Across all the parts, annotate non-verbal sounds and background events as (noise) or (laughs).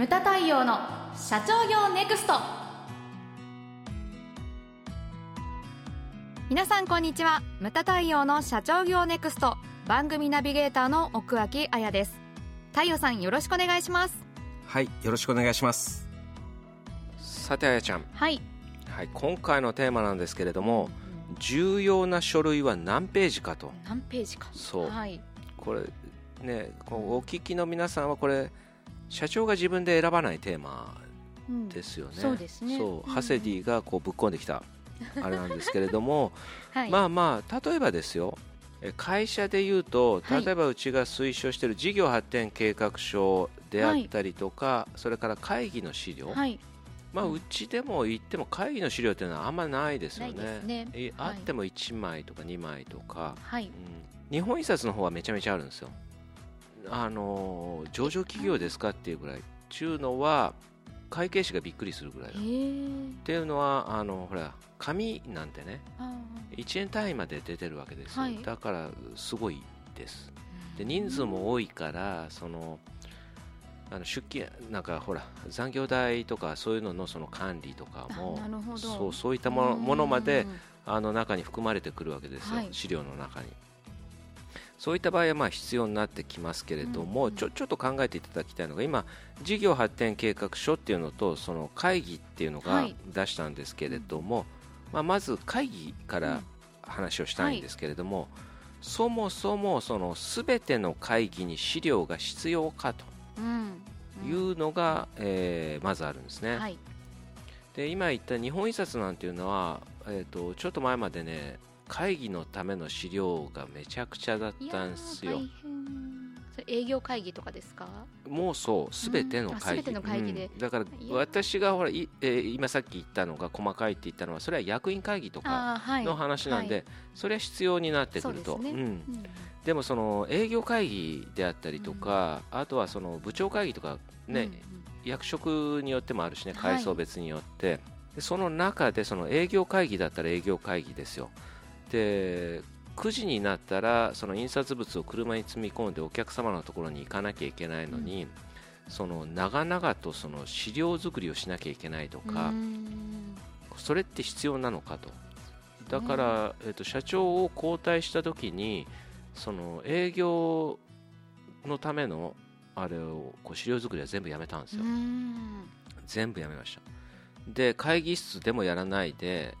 ムタ太陽の社長業ネクスト。皆さんこんにちは。ムタ太陽の社長業ネクスト。番組ナビゲーターの奥脇彩です。太陽さんよろしくお願いします。はいよろしくお願いします。さてあやちゃん。はい、はい、今回のテーマなんですけれども重要な書類は何ページかと。何ページか。そう。はい。これねお聞きの皆さんはこれ社長が自分で選ばないテーマうん。ですよね、そうですね。そう。うん。ハセディがこうぶっ込んできた (laughs) あれなんですけれども、はい、まあまあ例えばですよ。え会社でいうとはい。例えばうちが推奨している事業発展計画書であったりとか、それから会議の資料、はい。まあ、うちでも言っても会議の資料っていうのはあんまりないですよね。ねいはいあっても1枚とか2枚とか、はい。うん。日本印刷の方はめちゃめちゃあるんですよあのー上場企業ですかっていうぐらいちゅうのは会計士がびっくりするぐらいへだっえていうのはあのほら紙なんてねあ1円単位まで出てるわけですよ、はい。だからすごいです。ーで人数も多いからそのあの出勤なんかほら残業代とかそういうののその管理とかもそうそういったものものまでうんあの中に含まれてくるわけですよ、はい。資料の中にそういった場合はまあ必要になってきますけれども、うん。うんちょちょっと考えていただきたいのが今事業発展計画書っていうのとその会議っていうのがはい。出したんですけれども、まあ、まず会議から話をしたいんですけれども、そもそもその全ての会議に資料が必要かとうん。いうのが、えーまずあるんですね、はい。で今言った日本印刷なんていうのは、えー、とちょっと前までね会議のための資料がめちゃくちゃだったんですよ。営業会議とかですか？もうそうすべての会議、で。うん。だから私がほらい、えー今さっき言ったのが細かいって言ったのはそれは役員会議とかの話なんで、はい。それは必要になってくると。ですね。うん。うん。でもその営業会議であったりとか、あとはその部長会議とかね、うん。役職によってもあるしねはい。階層別によって、でその中でその営業会議だったら営業会議ですよで9時になったらその印刷物を車に積み込んでお客様のところに行かなきゃいけないのに、その長々とその資料作りをしなきゃいけないとか、うん。それって必要なのかと。だから、えっと社長を交代した時にその営業のためのあれをこう資料作りは全部やめたんですよ、うん。全部やめました。で会議室でもやらないで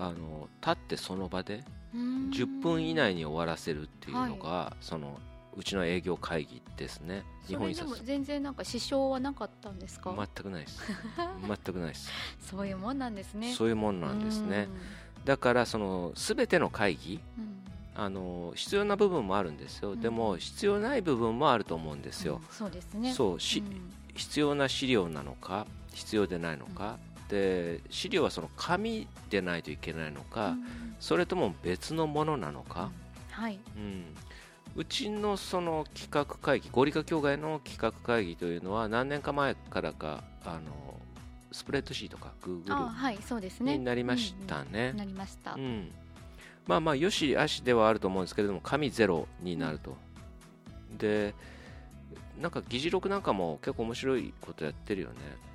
あの立ってその場でうん。10分以内に終わらせるっていうのが、そのうちの営業会議ですね。日本印それでも刷全然なんか支障はなかったんですか、全くないです。(laughs) 全くないです。そういうもんなんですね。そういうもんなんですね。だからその全ての会議うん。うんあの必要な部分もあるんですよ、うん。でも必要ない部分もあると思うんですよ、うん。そうですね。そうし、ん。必要な資料なのか必要でないのか、で資料はその紙でないといけないのか、うん。それとも別のものなのか、はい、うん。うちのその企画会議合理化協会の企画会議というのは何年か前からかあのスプレッドシートかあ Google はいそうですね。になりましたね、うんうん。なりました、うん、まあまあよしあしではあると思うんですけれども紙ゼロになると、でなんか議事録なんかも結構面白いことやってるよね。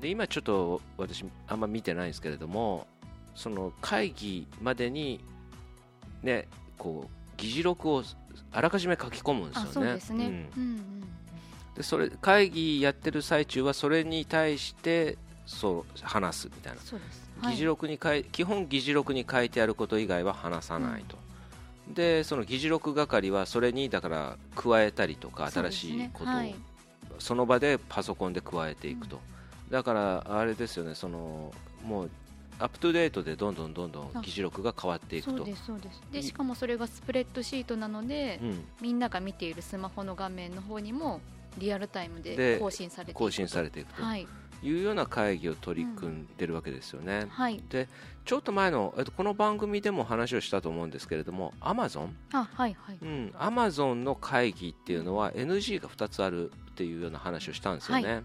で今ちょっと私あんま見てないんですけれどもその会議までにねこう議事録をあらかじめ書き込むんですよね。あそうですね、うん。うんうんでそれ会議やってる最中はそれに対してそう話すみたいな。そうです。議事録に書い基本議事録に書いてあること以外は話さないと、でその議事録係はそれにだから加えたりとか新しいことをそうですねその場でパソコンで加えていくと、だからあれですよねそのもうアップトゥデートでどんどんどんどん議事録が変わっていくと。そうですそうです。でしかもそれがスプレッドシートなので、うん、みんなが見ているスマホの画面の方にもリアルタイムでで更新されていくと。更新されていくと。はいいうような会議を取り組んでるわけですよね、はい。でちょっと前の、えっと、この番組でも話をしたと思うんですけれどもアマゾンアマゾンの会議っていうのは NG が2つあるっていうような話をしたんですよね、は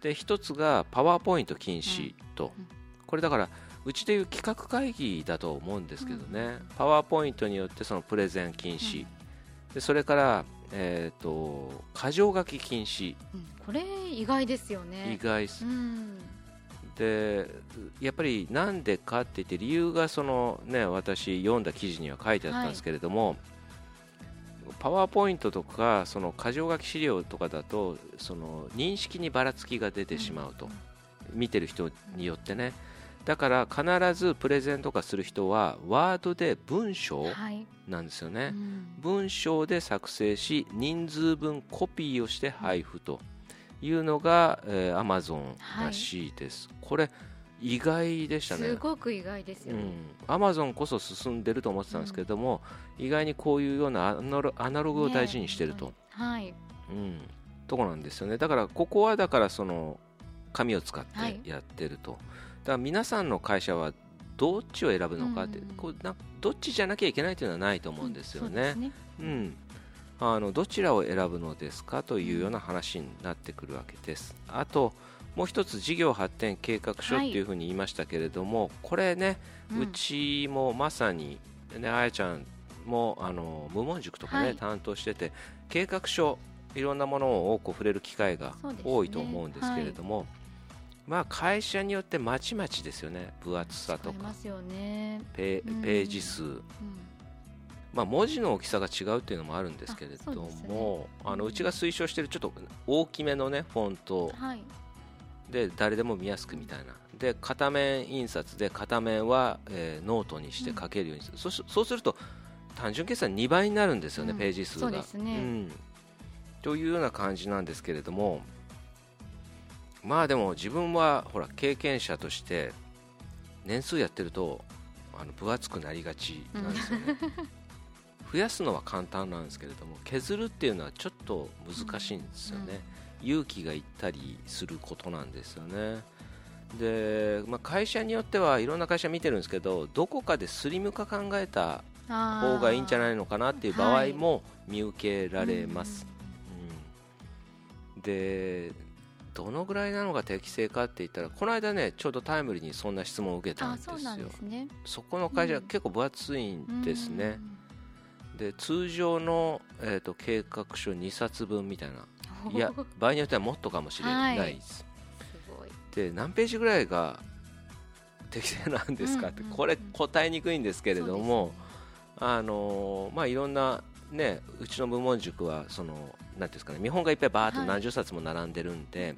で1つがパワーポイント禁止と、うんこれだからうちでいう企画会議だと思うんですけどね、うんパワーポイントによってそのプレゼン禁止、でそれから、えー、と箇条書き禁止。うんこれ意外ですよね。意外っす。うん。でやっぱりなんでかって言って理由がその、ね、私読んだ記事には書いてあったんですけれども、パワーポイントとかその箇条書き資料とかだとその認識にばらつきが出てしまうと、見てる人によってねだから必ずプレゼンとかする人はワードで文章はい、なんですよね、うん。文章で作成し人数分コピーをして配布というのが、えー、Amazon らしいです、これ意外でしたね。すごく意外ですよね、うん、アマゾンこそ進んでると思ってたんですけれども、意外にこういうようなアナロアナログを大事にしてると、ねはい。うん、とこなんですよね。だからここはだからその紙を使っはい。てやってると、だから皆さんの会社はどっちを選ぶのかって、うんうんこうなどっちじゃなきゃいけないというのはないと思うんですよね。そうん、あのどちらを選ぶのですかというような話になってくるわけです。あともう一つ事業発展計画書っていうふうに言いましたけれども、これね、うちもまさに、ね、あやちゃんもあの無門塾とかね、はい。担当してて計画書いろんなものを多く触れる機会が多いと思うんですけれども、まあ会社によってまちまちですよね。分厚さとか。使いますよね、ページ数、うん。まあ、文字の大きさが違うっていうのもあるんですけれどあそうですね。もあのうんうちが推奨しているちょっと大きめのねフォント。はい。で誰でも見やすくみたいな。で片面印刷で片面は、えーノートにして書けるようにする、そしそうすると単純計算2倍になるんですよね、うん。ページ数が。そうですね。ん。というような感じなんですけれどもまあでも自分はほら経験者として年数やってるとあの分厚くなりがちなんですよね。(laughs) 増やすのは簡単なんですけれども削るっていうのはちょっと難しいんですよね、勇気がいったりすることなんですよね。で、まあ、会社によってはいろんな会社見てるんですけどどこかでスリム化考えた方がいいんじゃないのかなっていう場合も見受けられます、うん。でどのぐらいなのが適正かって言ったらこの間ねちょうどタイムリーにそんな質問を受けたんですよ。あそね。そこの会社、うん結構分厚いんですね、で通常の、えー、と計画書2冊分みたいな。うんいや場合によってはもっとかもしれないです、すごい。で何ページぐらいが適正なんですかって、うんうんうんこれ答えにくいんですけれども、あのーまあいろんなねうちの部門塾はそのなんていうんですかね見本がいっぱいバーっとはい何十冊も並んでるんで、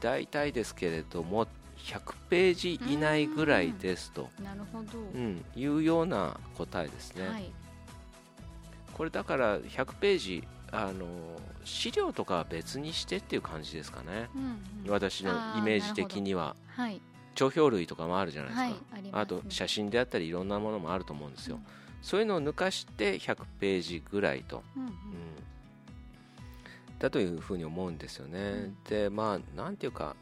大体ですけれども100ページ以内ぐらいですと、なるほど、うん、いうような答えですね、はい。これだから100ページあの資料とかは別にしてっていう感じですかね、うんうん。私のイメージ的には。はい。帳票類とかもあるじゃないですか、はいあすね。あと写真であったりいろんなものもあると思うんですよ、うんそういうのを抜かして100ページぐらいと、うんうん。うん。だというふうに思うんですよね、ん。でまあなんていうか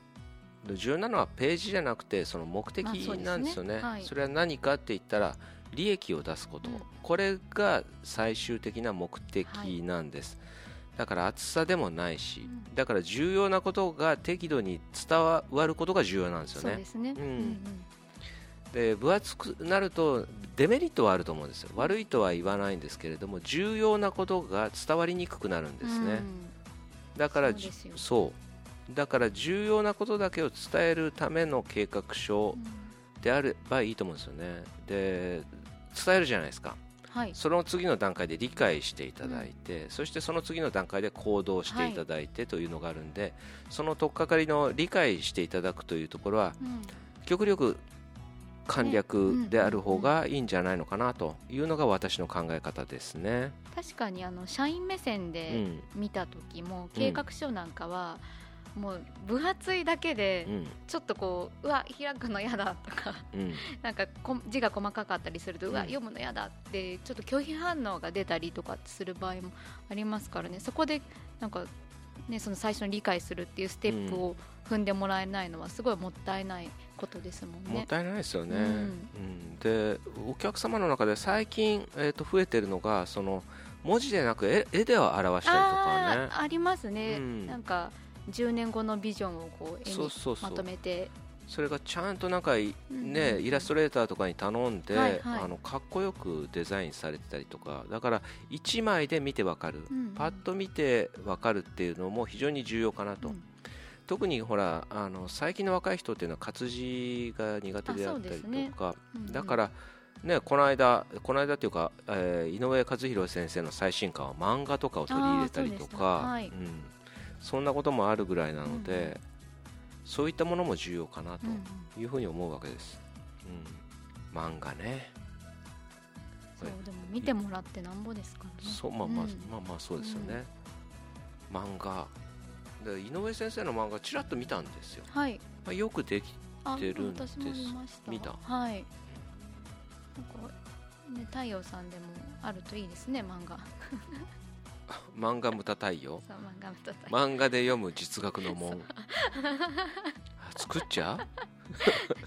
重要なのはページじゃなくてその目的まあそうですね。なんですよね,、はい。それは何かって言ったら利益を出すこと、うん。これが最終的な目的なんです、だから厚さでもないし、うん。だから重要なことが適度に伝わることが重要なんですよね。そうですね、うんで分厚くなるとデメリットはあると思うんですよ。悪いとは言わないんですけれども重要なことが伝わりにくくなるんですね、だからそうだから重要なことだけを伝えるための計画書うん。であればいいと思うんですよね。で伝えるじゃないですか。はい。その次の段階で理解していただいて、そしてその次の段階で行動していただいてというのがあるんで、その取っかかりの理解していただくというところはうん。極力簡略である方がいいんじゃないのかなというのが私の考え方ですね。確かにあの社員目線うでん。見た時も、計画書なんかはもう分厚いだけでうん。ちょっとこううわ開くの嫌だとかうん。(laughs) なんかこ字が細かかったりすると、うわうん読むの嫌だってちょっと拒否反応が出たりとかする場合もありますからね。そこでなんかねその最初に理解するっていうステップを踏んでもらえないのはすごいもったいないことですもんね。もったいないですよね、うん。うん。でお客様の中で最近、えー、と増えてるのがその文字でなく絵絵では表したりとかね。ありますね、うん。なんか10年後のビジョンをこう絵にまとめてそれがちゃんとなんかいうんね、イラストレーターとかに頼んで、はいはい。あのかっこよくデザインされてたりとかだから1枚で見てわかる、うんパッと見てわかるっていうのも非常に重要かなと、うん。特にほらあの最近の若い人っていうのは活字が苦手であったりとか、うんうん。だからねこの間この間っていうか、えー井上和弘先生の最新刊は漫画とかを取り入れたりとかねはい。うん、そんなこともあるぐらいなので、そういったものも重要かなとうんうん。いうふうに思うわけです、うん、漫画ね。そうでも見てもらってなんぼですからね。そうまあまあ、うん。まあまあそうですよね、漫画。で井上先生の漫画ちらっと見たんですよ、はい。まあ、よくできあてるんです。私も見ました。見た。はい。なんかね太陽さんでもあるといいですね漫画漫画無駄太陽そう漫画と漫画で読む実学の門。あ作っちゃ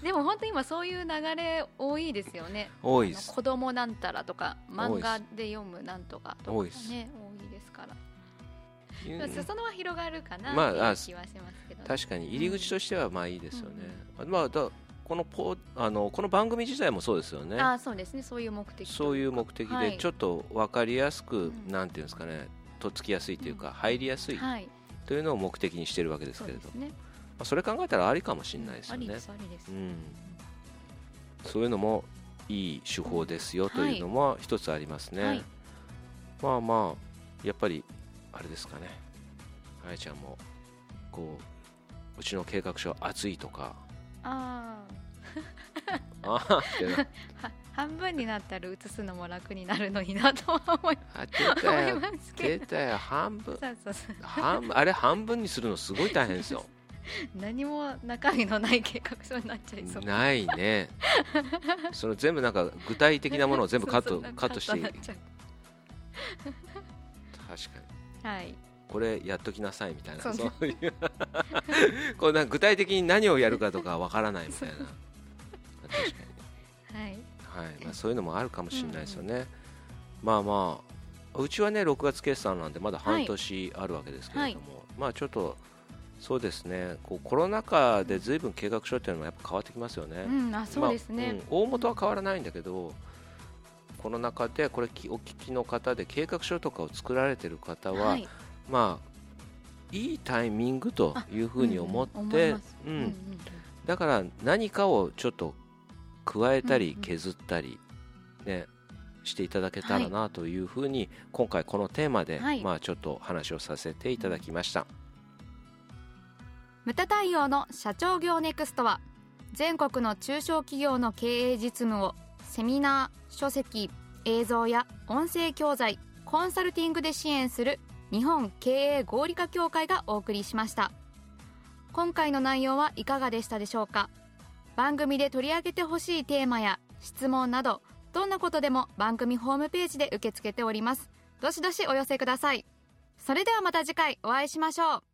う？(laughs) でも本当今そういう流れ多いですよね。多いです。子供なんたらとか漫画で読むなんとかとか多いです。ね多いですから。裾野は広がるかなまあ気はしますけど、確かに。入り口としてはまあいいですよね、まあだこのポあのこの番組自体もそうですよね。あそうですね。そういう目的そういう目的はい。でちょっと分かりやすく、うん。なんていうんですかねとっつきやすいというか、入りやすいはい。というのを目的にしてるわけですけれども、そね。まあ、それ考えたらありかもしれないですよね。そういうのもいい手法ですよというのも一つありますね、はい。まあまあやっぱりあれですかね。あやちゃんもこううちの計画書熱いとかああ (laughs) 半分になったら写すのも楽になるのになとは思いますけど。出たよ。半分。半 (laughs) あれ半分にするのすごい大変ですよ。(laughs) 何も中身のない計画書になっちゃいそう。ないね。その全部なんか具体的なものを全部カットカットして。カットになっちゃう。確かに。はい。これやっときなさいみたいな。そういうこうな具体的に何をやるかとかわからないみたいな。確かはい。に、はい。まあ、そういうのもあるかもしれないですよね、まあまあうちはね6月決算なんでまだ半年あるわけですけれども、まあちょっとそうですね。こうコロナ禍で随分計画書っていうのもやっぱ変わってきますよね、うん。あそうですね、まあうん。大元は変わらないんだけどこの中でこれきお聞きの方で計画書とかを作られてる方は、はい。まあいいタイミングというふうに思って、だから何かをちょっと加えたり削ったり、ね、していただけたらなというふうに、今回このテーマで、はい。まあ、ちょっと話をさせていただきました、ムタ太陽の社長業ネクストは全国の中小企業の経営実務をセミナー書籍映像や音声教材コンサルティングで支援する日本経営合理化協会がお送りしました。今回の内容はいかがでしたでしょうか？番組で取り上げてほしいテーマや質問などどんなことでも番組ホームページで受け付けております。どしどしお寄せください。それではまた次回お会いしましょう。